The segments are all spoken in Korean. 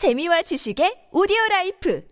재미와 지식의 오디오 라이프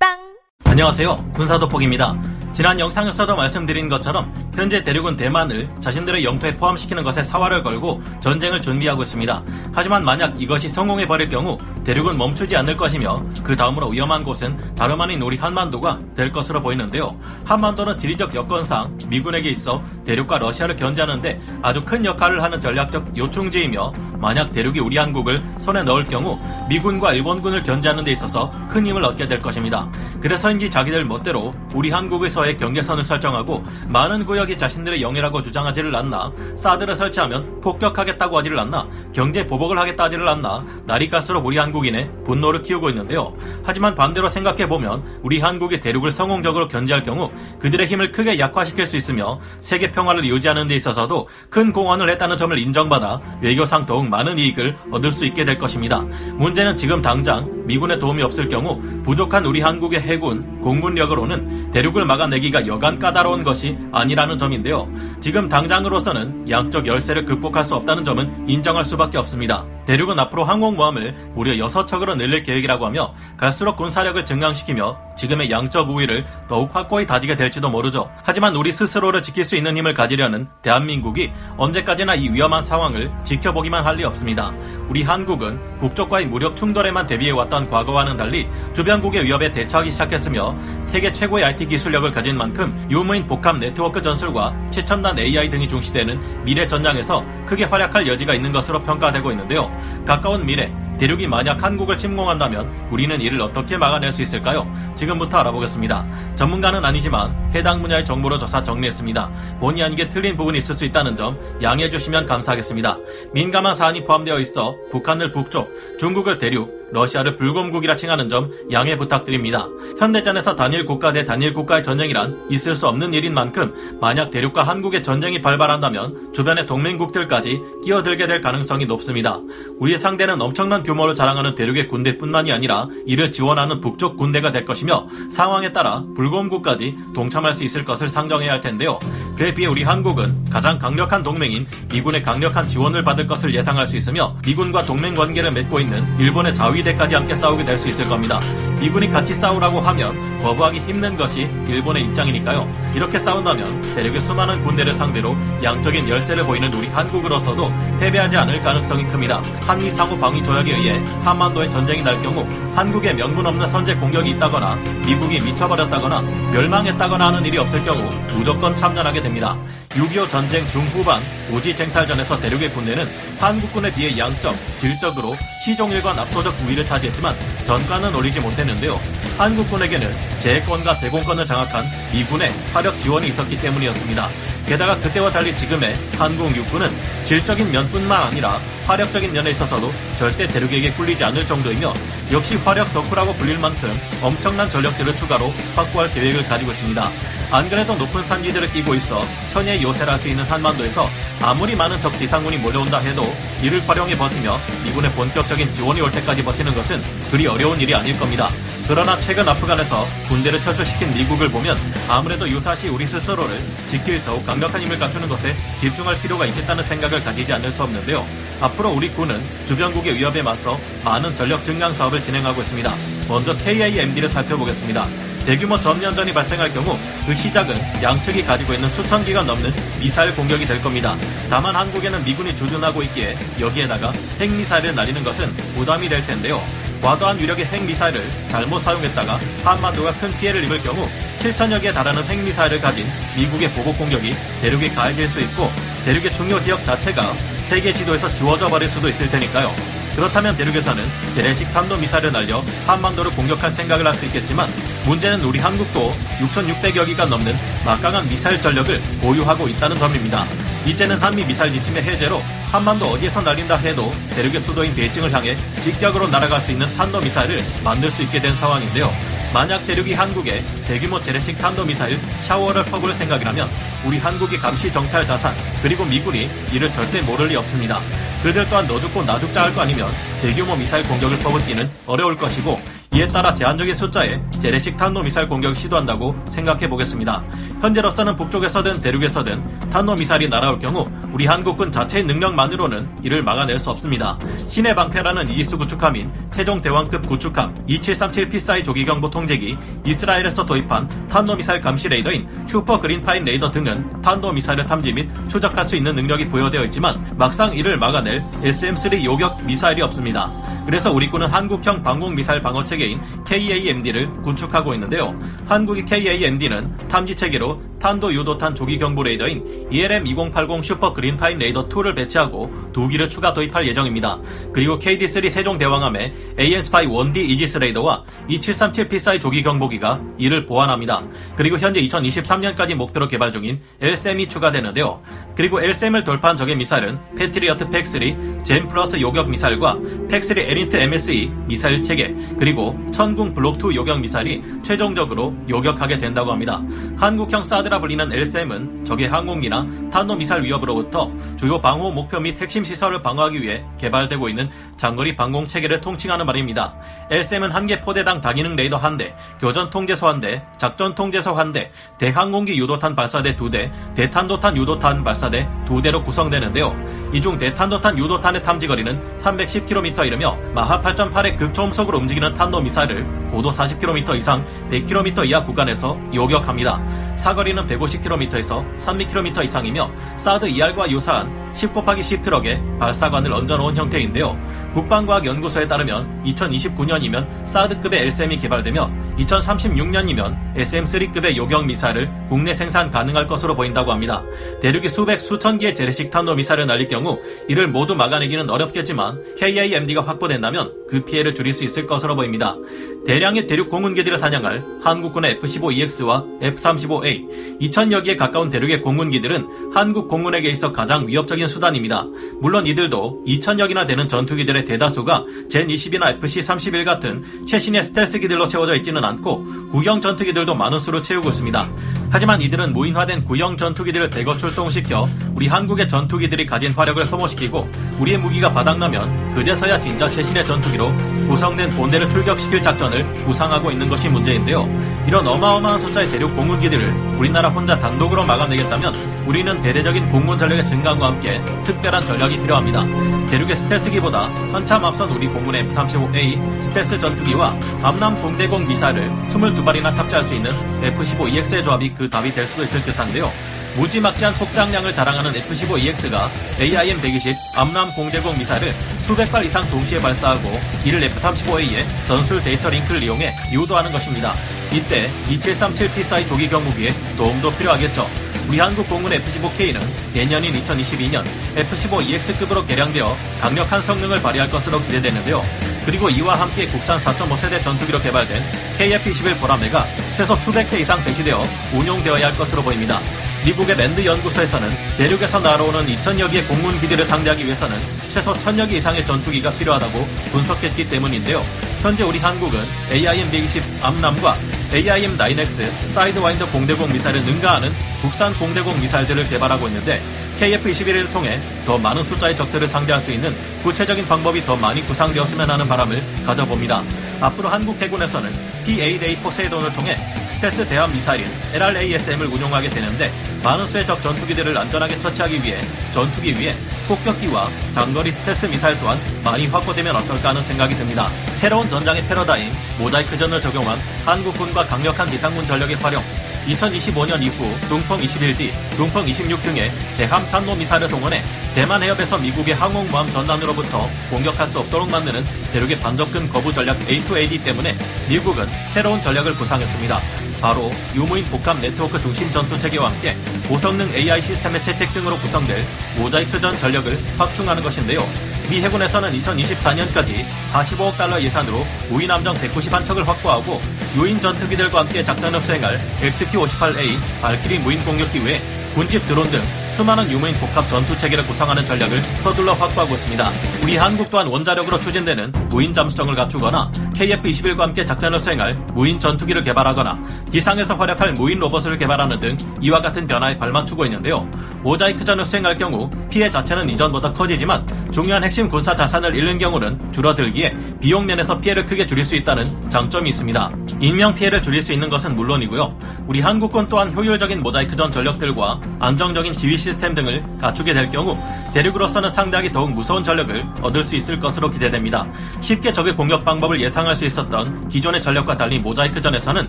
팟빵 안녕하세요. 군사도폭입니다. 지난 영상에서도 말씀드린 것처럼 현재 대륙은 대만을 자신들의 영토에 포함시키는 것에 사활을 걸고 전쟁을 준비하고 있습니다. 하지만 만약 이것이 성공해 버릴 경우 대륙은 멈추지 않을 것이며 그 다음으로 위험한 곳은 다름 아닌 우리 한반도가 될 것으로 보이는데요. 한반도는 지리적 여건상 미군에게 있어 대륙과 러시아를 견제하는데 아주 큰 역할을 하는 전략적 요충지이며 만약 대륙이 우리 한국을 손에 넣을 경우 미군과 일본군을 견제하는 데 있어서 큰 힘을 얻게 될 것입니다. 그래서인지 자기들 멋대로 우리 한국의 서해 경계선을 설정하고 많은 구역이 자신들의 영해라고 주장하지를 않나 사드를 설치하면 폭격하겠다고 하지를 않나 경제 보복을 하겠다 하지를 않나 날이 갈수록 우리 한국인의 분노를 키우고 있는데요. 하지만 반대로 생각해보면 우리 한국이 대륙을 성공적으로 견제할 경우 그들의 힘을 크게 약화시킬 수 있으며 세계 평화를 유지하는 데 있어서도 큰 공헌을 했다는 점을 인정받아 외교상 더욱 많은 이익을 얻을 수 있게 될 것입니다. 문제는 지금 당장 미군의 도움이 없을 경우 부족한 우리 한국의 해군, 공군력으로는 대륙을 막아 내기가 여간 까다로운 것이 아니라는 점인데요. 지금 당장으로서는 양적 열세를 극복할 수 없다는 점은 인정할 수밖에 없습니다. 대륙은 앞으로 항공모함을 무려 6척으로 늘릴 계획이라고 하며 갈수록 군사력을 증강시키며 지금의 양적 우위를 더욱 확고히 다지게 될지도 모르죠. 하지만 우리 스스로를 지킬 수 있는 힘을 가지려는 대한민국이 언제까지나 이 위험한 상황을 지켜보기만 할 리 없습니다. 우리 한국은 북쪽과의 무력 충돌에만 대비해왔던 과거와는 달리 주변국의 위협에 대처하기 시작했으며 세계 최고의 IT 기술력을 가진 만큼 유무인 복합 네트워크 전술과 최첨단 AI 등이 중시되는 미래 전장에서 크게 활약할 여지가 있는 것으로 평가되고 있는데요. 가까운 미래 대륙이 만약 한국을 침공한다면 우리는 이를 어떻게 막아낼 수 있을까요? 지금부터 알아보겠습니다. 전문가는 아니지만 해당 분야의 정보로 조사 정리했습니다. 본의 아니게 틀린 부분이 있을 수 있다는 점 양해해 주시면 감사하겠습니다. 민감한 사안이 포함되어 있어 북한을 북쪽, 중국을 대륙, 러시아를 불곰국이라 칭하는 점 양해 부탁드립니다. 현대전에서 단일 국가 대 단일 국가의 전쟁이란 있을 수 없는 일인 만큼 만약 대륙과 한국의 전쟁이 발발한다면 주변의 동맹국들까지 끼어들게 될 가능성이 높습니다. 우리의 상대는 엄청난 규모를 자랑하는 대륙의 군대뿐만이 아니라 이를 지원하는 북쪽 군대가 될 것이며 상황에 따라 불곰국까지 동참할 수 있을 것을 상정해야 할 텐데요. 그에 비해 우리 한국은 가장 강력한 동맹인 미군의 강력한 지원을 받을 것을 예상할 수 있으며 미군과 동맹 관계를 맺고 있는 일본의 자위대까지 함께 싸우게 될 수 있을 겁니다. 미군이 같이 싸우라고 하면 거부하기 힘든 것이 일본의 입장이니까요. 이렇게 싸운다면 대륙의 수많은 군대를 상대로 양적인 열세를 보이는 우리 한국으로서도 패배하지 않을 가능성이 큽니다. 한미 상호 방위 조약에 의해 한반도에 전쟁이 날 경우 한국에 명분 없는 선제 공격이 있다거나 미국이 미쳐버렸다거나 멸망했다거나 하는 일이 없을 경우 무조건 참전하게 됩니다. 6.25 전쟁 중후반 오지 쟁탈전에서 대륙의 군대는 한국군에 비해 양적, 질적으로 시종일관 압도적 우위를 차지했지만 전과는 올리지 못했는데요. 한국군에게는 제해권과 제공권을 장악한 미군의 화력 지원이 있었기 때문이었습니다. 게다가 그때와 달리 지금의 한국 육군은 질적인 면뿐만 아니라 화력적인 면에 있어서도 절대 대륙에게 꿀리지 않을 정도이며 역시 화력 덕후라고 불릴 만큼 엄청난 전력들을 추가로 확보할 계획을 가지고 있습니다. 안 그래도 높은 산지들을 끼고 있어 천의 요새를 할수 있는 한반도에서 아무리 많은 적 지상군이 몰려온다 해도 이를 활용해 버티며 미군의 본격적인 지원이 올 때까지 버티는 것은 그리 어려운 일이 아닐 겁니다. 그러나 최근 아프간에서 군대를 철수시킨 미국을 보면 아무래도 유사시 우리 스스로를 지킬 더욱 강력한 힘을 갖추는 것에 집중할 필요가 있겠다는 생각을 가지지 않을 수 없는데요. 앞으로 우리 군은 주변국의 위협에 맞서 많은 전력 증강 사업을 진행하고 있습니다. 먼저 KIMD를 살펴보겠습니다. 대규모 전면전이 발생할 경우 그 시작은 양측이 가지고 있는 수천 기가 넘는 미사일 공격이 될 겁니다. 다만 한국에는 미군이 주둔하고 있기에 여기에다가 핵미사일을 날리는 것은 부담이 될 텐데요. 과도한 위력의 핵미사일을 잘못 사용했다가 한반도가 큰 피해를 입을 경우 7천여 개에 달하는 핵미사일을 가진 미국의 보복 공격이 대륙에 가해질 수 있고 대륙의 중요 지역 자체가 세계 지도에서 지워져 버릴 수도 있을 테니까요. 그렇다면 대륙에서는 재래식 탄도미사일을 날려 한반도를 공격할 생각을 할 수 있겠지만 문제는 우리 한국도 6,600여 기가 넘는 막강한 미사일 전력을 보유하고 있다는 점입니다. 이제는 한미 미사일 지침의 해제로 한반도 어디에서 날린다 해도 대륙의 수도인 베이징을 향해 직격으로 날아갈 수 있는 탄도미사일을 만들 수 있게 된 상황인데요. 만약 대륙이 한국에 대규모 재래식 탄도미사일 샤워를 퍼부을 생각이라면 우리 한국의 감시 정찰 자산 그리고 미군이 이를 절대 모를 리 없습니다. 그들 또한 너 죽고 나 죽자 할 거 아니면 대규모 미사일 공격을 퍼붓기는 어려울 것이고 이에 따라 제한적인 숫자의 재래식 탄도미사일 공격을 시도한다고 생각해 보겠습니다. 현재로서는 북쪽에서든 대륙에서든 탄도미사일이 날아올 경우 우리 한국군 자체의 능력만으로는 이를 막아낼 수 없습니다. 신의 방패라는 이지스 구축함인 세종대왕급 구축함 E-737 피스아이 조기경보 통제기 이스라엘에서 도입한 탄도미사일 감시 레이더인 슈퍼 그린파인 레이더 등은 탄도미사일을 탐지 및 추적할 수 있는 능력이 부여되어 있지만 막상 이를 막아낼 SM-3 요격 미사일이 없습니다. 그래서 우리 군은 한국형 방공 미사일 방어 체계인 KAMD를 구축하고 있는데요. 한국의 KAMD는 탐지 체계로 탄도 유도탄 조기 경보 레이더인 ELM2080 슈퍼 그린파인 레이더 2를 배치하고 두 기를 추가 도입할 예정입니다. 그리고 KD3 세종 대왕함의 AN/SPY-1D 이지스 레이더와 2737 P4 조기 경보기가 이를 보완합니다. 그리고 현재 2023년까지 목표로 개발 중인 L-SAM이 추가되는데요. 그리고 L-SAM을 돌파한 적의 미사일은 패트리어트 PAC-3 GEM 플러스 요격 미사일과 PAC-3 ERINT MSE 미사일 체계 그리고 천궁 블록2 요격 미사일이 최종적으로 요격하게 된다고 합니다. 한국형 사드라 불리는 L-SAM은 적의 항공기나 탄도 미사일 위협으로부터 주요 방호 목표 및 핵심 시설을 방어하기 위해 개발되고 있는 장거리 방공 체계를 통칭하는 말입니다. LSM은 한 개 포대당 다기능 레이더 한 대, 교전 통제소 한 대, 작전 통제소 한 대, 대항공기 유도탄 발사대 두 대, 대탄도탄 유도탄 발사대 두 대로 구성되는데요. 이 중 대탄도탄 유도탄의 탐지거리는 310km 이르며 마하 8.8의 극초음속으로 움직이는 탄도 미사일을 고도 40km 이상 100km 이하 구간에서 요격합니다. 사거리는 150km에서 300km 이상이며 사드 ER과 유사한 10 곱하기 10 트럭에 발사관을 얹어놓은 형태인데요. 국방과학연구소에 따르면 2029년이면 사드급의 LSM이 개발되며 2036년이면 SM3급의 요격 미사일을 국내 생산 가능할 것으로 보인다고 합니다. 대륙이 수백 수천 개의 재래식 탄도 미사일을 날릴 경우 이를 모두 막아내기는 어렵겠지만 KIMD가 확보된다면 그 피해를 줄일 수 있을 것으로 보입니다. 대 량의 대륙 공군기들을 사냥할 한국군의 F-15EX와 F-35A, 2천여 개에 가까운 대륙의 공군기들은 한국 공군에게 있어 가장 위협적인 수단입니다. 물론 이들도 2천여 개나 되는 전투기들의 대다수가 젠-20이나 FC-31 같은 최신의 스텔스기들로 채워져 있지는 않고 구형 전투기들도 많은 수로 채우고 있습니다. 하지만 이들은 무인화된 구형 전투기들을 대거 출동시켜 우리 한국의 전투기들이 가진 화력을 소모시키고 우리의 무기가 바닥나면 그제서야 진짜 최신의 전투기로 구성된 본대를 출격시킬 작전을 구상하고 있는 것이 문제인데요. 이런 어마어마한 숫자의 대륙 공군기들을 우리나라 혼자 단독으로 막아내겠다면 우리는 대대적인 공군 전력의 증강과 함께 특별한 전략이 필요합니다. 대륙의 스텔스기보다 한참 앞선 우리 공군의 F-35A 스텔스 전투기와 AMRAAM 공대공 미사일을 22발이나 탑재할 수 있는 F-15EX의 조합이 그 답이 될 수도 있을 듯한데요. 무지막지한 폭장량을 자랑하는 F-15EX가 AIM-120 AMRAAM 공대공 미사일을 수백 발 이상 동시에 발사하고 이를 F-35A의 전술 데이터 링크를 이용해 유도하는 것입니다. 이때 2737P4 조기 경무기에 도움도 필요하겠죠. 우리 한국 공군 F-15K는 내년인 2022년 F-15EX급으로 개량되어 강력한 성능을 발휘할 것으로 기대되는데요. 그리고 이와 함께 국산 4.5세대 전투기로 개발된 KF-21 보라매가 최소 수백 대 이상 배치되어 운용되어야 할 것으로 보입니다. 미국의 랜드 연구소에서는 대륙에서 날아오는 2천여 개의 공군 기지를 상대하기 위해서는 최소 1천여 개 이상의 전투기가 필요하다고 분석했기 때문인데요. 현재 우리 한국은 AIM-120 AMRAAM과 AIM-9X Sidewinder 공대공 미사일을 능가하는 국산 공대공 미사일들을 개발하고 있는데 KF-21을 통해 더 많은 숫자의 적들을 상대할 수 있는 구체적인 방법이 더 많이 구상되었으면 하는 바람을 가져봅니다. 앞으로 한국 해군에서는 P-8A 포세이돈을 통해 스텔스 대함 미사일인 LRASM을 운용하게 되는데 많은 수의 적 전투기들을 안전하게 처치하기 위해 전투기 위에 폭격기와 장거리 스텔스 미사일 또한 많이 확보되면 어떨까 하는 생각이 듭니다. 새로운 전장의 패러다임, 모자이크전을 적용한 한국군과 강력한 비상군 전력의 활용, 2025년 이후 둥펑 21D, 둥펑 26 등의 대함 탄도 미사일을 동원해 대만 해협에서 미국의 항공모함 전단으로부터 공격할 수 없도록 만드는 대륙의 반접근 거부 전략 A2AD 때문에 미국은 새로운 전략을 구상했습니다. 바로 유무인 복합 네트워크 중심 전투 체계와 함께 고성능 AI 시스템의 채택 등으로 구성될 모자이크전 전력을 확충하는 것인데요. 미 해군에서는 2024년까지 45억 달러 예산으로 무인 함정 191척을 확보하고 유인 전투기들과 함께 작전을 수행할 XQ-58A 발키리 무인 공격기 외에 군집 드론 등 수많은 유무인 복합 전투 체계를 구성하는 전략을 서둘러 확보하고 있습니다. 우리 한국 또한 원자력으로 추진되는 무인 잠수정을 갖추거나 KF-21과 함께 작전을 수행할 무인 전투기를 개발하거나 기상에서 활약할 무인 로봇을 개발하는 등 이와 같은 변화에 발맞추고 있는데요. 모자이크전을 수행할 경우 피해 자체는 이전보다 커지지만 중요한 핵심 군사 자산을 잃는 경우는 줄어들기에 비용 면에서 피해를 크게 줄일 수 있다는 장점이 있습니다. 인명 피해를 줄일 수 있는 것은 물론이고요. 우리 한국군 또한 효율적인 모자이크전 전력들과 안정적인 지휘 시 스템 등을 갖추게 될 경우 대륙으로서는 상대하기 더욱 무서운 전력을 얻을 수 있을 것으로 기대됩니다. 쉽게 적의 공격 방법을 예상할 수 있었던 기존의 전력과 달리 모자이크전에서는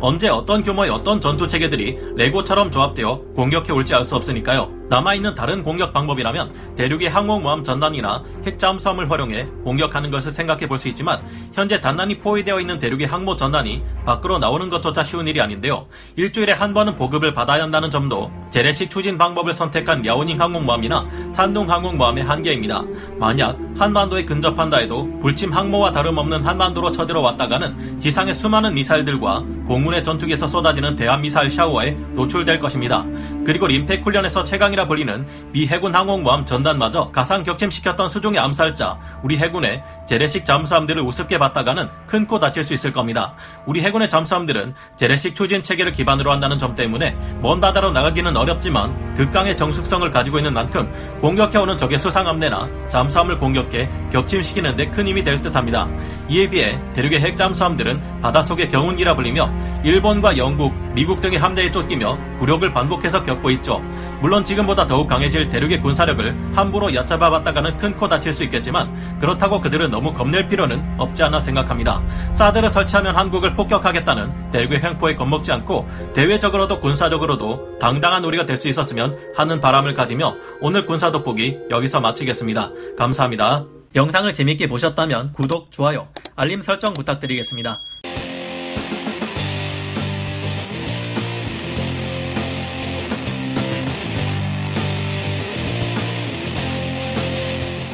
언제 어떤 규모의 어떤 전투 체계들이 레고처럼 조합되어 공격해 올지 알 수 없으니까요. 남아있는 다른 공격 방법이라면 대륙의 항공모함 전단이나 핵잠수함을 활용해 공격하는 것을 생각해 볼 수 있지만 현재 단단히 포위되어 있는 대륙의 항모 전단이 밖으로 나오는 것조차 쉬운 일이 아닌데요. 일주일에 한 번은 보급을 받아야 한다는 점도 재래식 추진 방법을 선택한 야오닝 항공모함이나 산둥 항공모함의 한계입니다. 만약 한반도에 근접한다 해도 불침 항모와 다름없는 한반도로 쳐들어왔다가는 지상의 수많은 미사일들과 공군의 전투기에서 쏟아지는 대한미사일 샤워에 노출될 것입니다. 그리고 림팩 훈련에서 최강 이라 불리는 미 해군 항공모함 전단마저 가상 격침시켰던 수중의 암살자 우리 해군의 재래식 잠수함들을 우습게 봤다가는 큰 코 다칠 수 있을 겁니다. 우리 해군의 잠수함들은 재래식 추진 체계를 기반으로 한다는 점 때문에 먼 바다로 나가기는 어렵지만 극강의 정숙성을 가지고 있는 만큼 공격해오는 적의 수상함내나 잠수함을 공격해 격침시키는 데 큰 힘이 될 듯합니다. 이에 비해 대륙의 핵 잠수함들은 바닷속의 경운기라 불리며 일본과 영국, 미국 등의 함대에 쫓기며 굴욕을 반복해서 겪고 있죠. 물론 지금보다 더욱 강해질 대륙의 군사력을 함부로 얕잡아봤다가는 큰 코 다칠 수 있겠지만 그렇다고 그들은 너무 겁낼 필요는 없지 않아 생각합니다. 사드를 설치하면 한국을 폭격하겠다는 대륙의 횡포에 겁먹지 않고 대외적으로도 군사적으로도 당당한 우리가 될 수 있었으면 하는 바람을 가지며 오늘 군사 돋보기 여기서 마치겠습니다. 감사합니다. 영상을 재밌게 보셨다면 구독, 좋아요, 알림 설정 부탁드리겠습니다.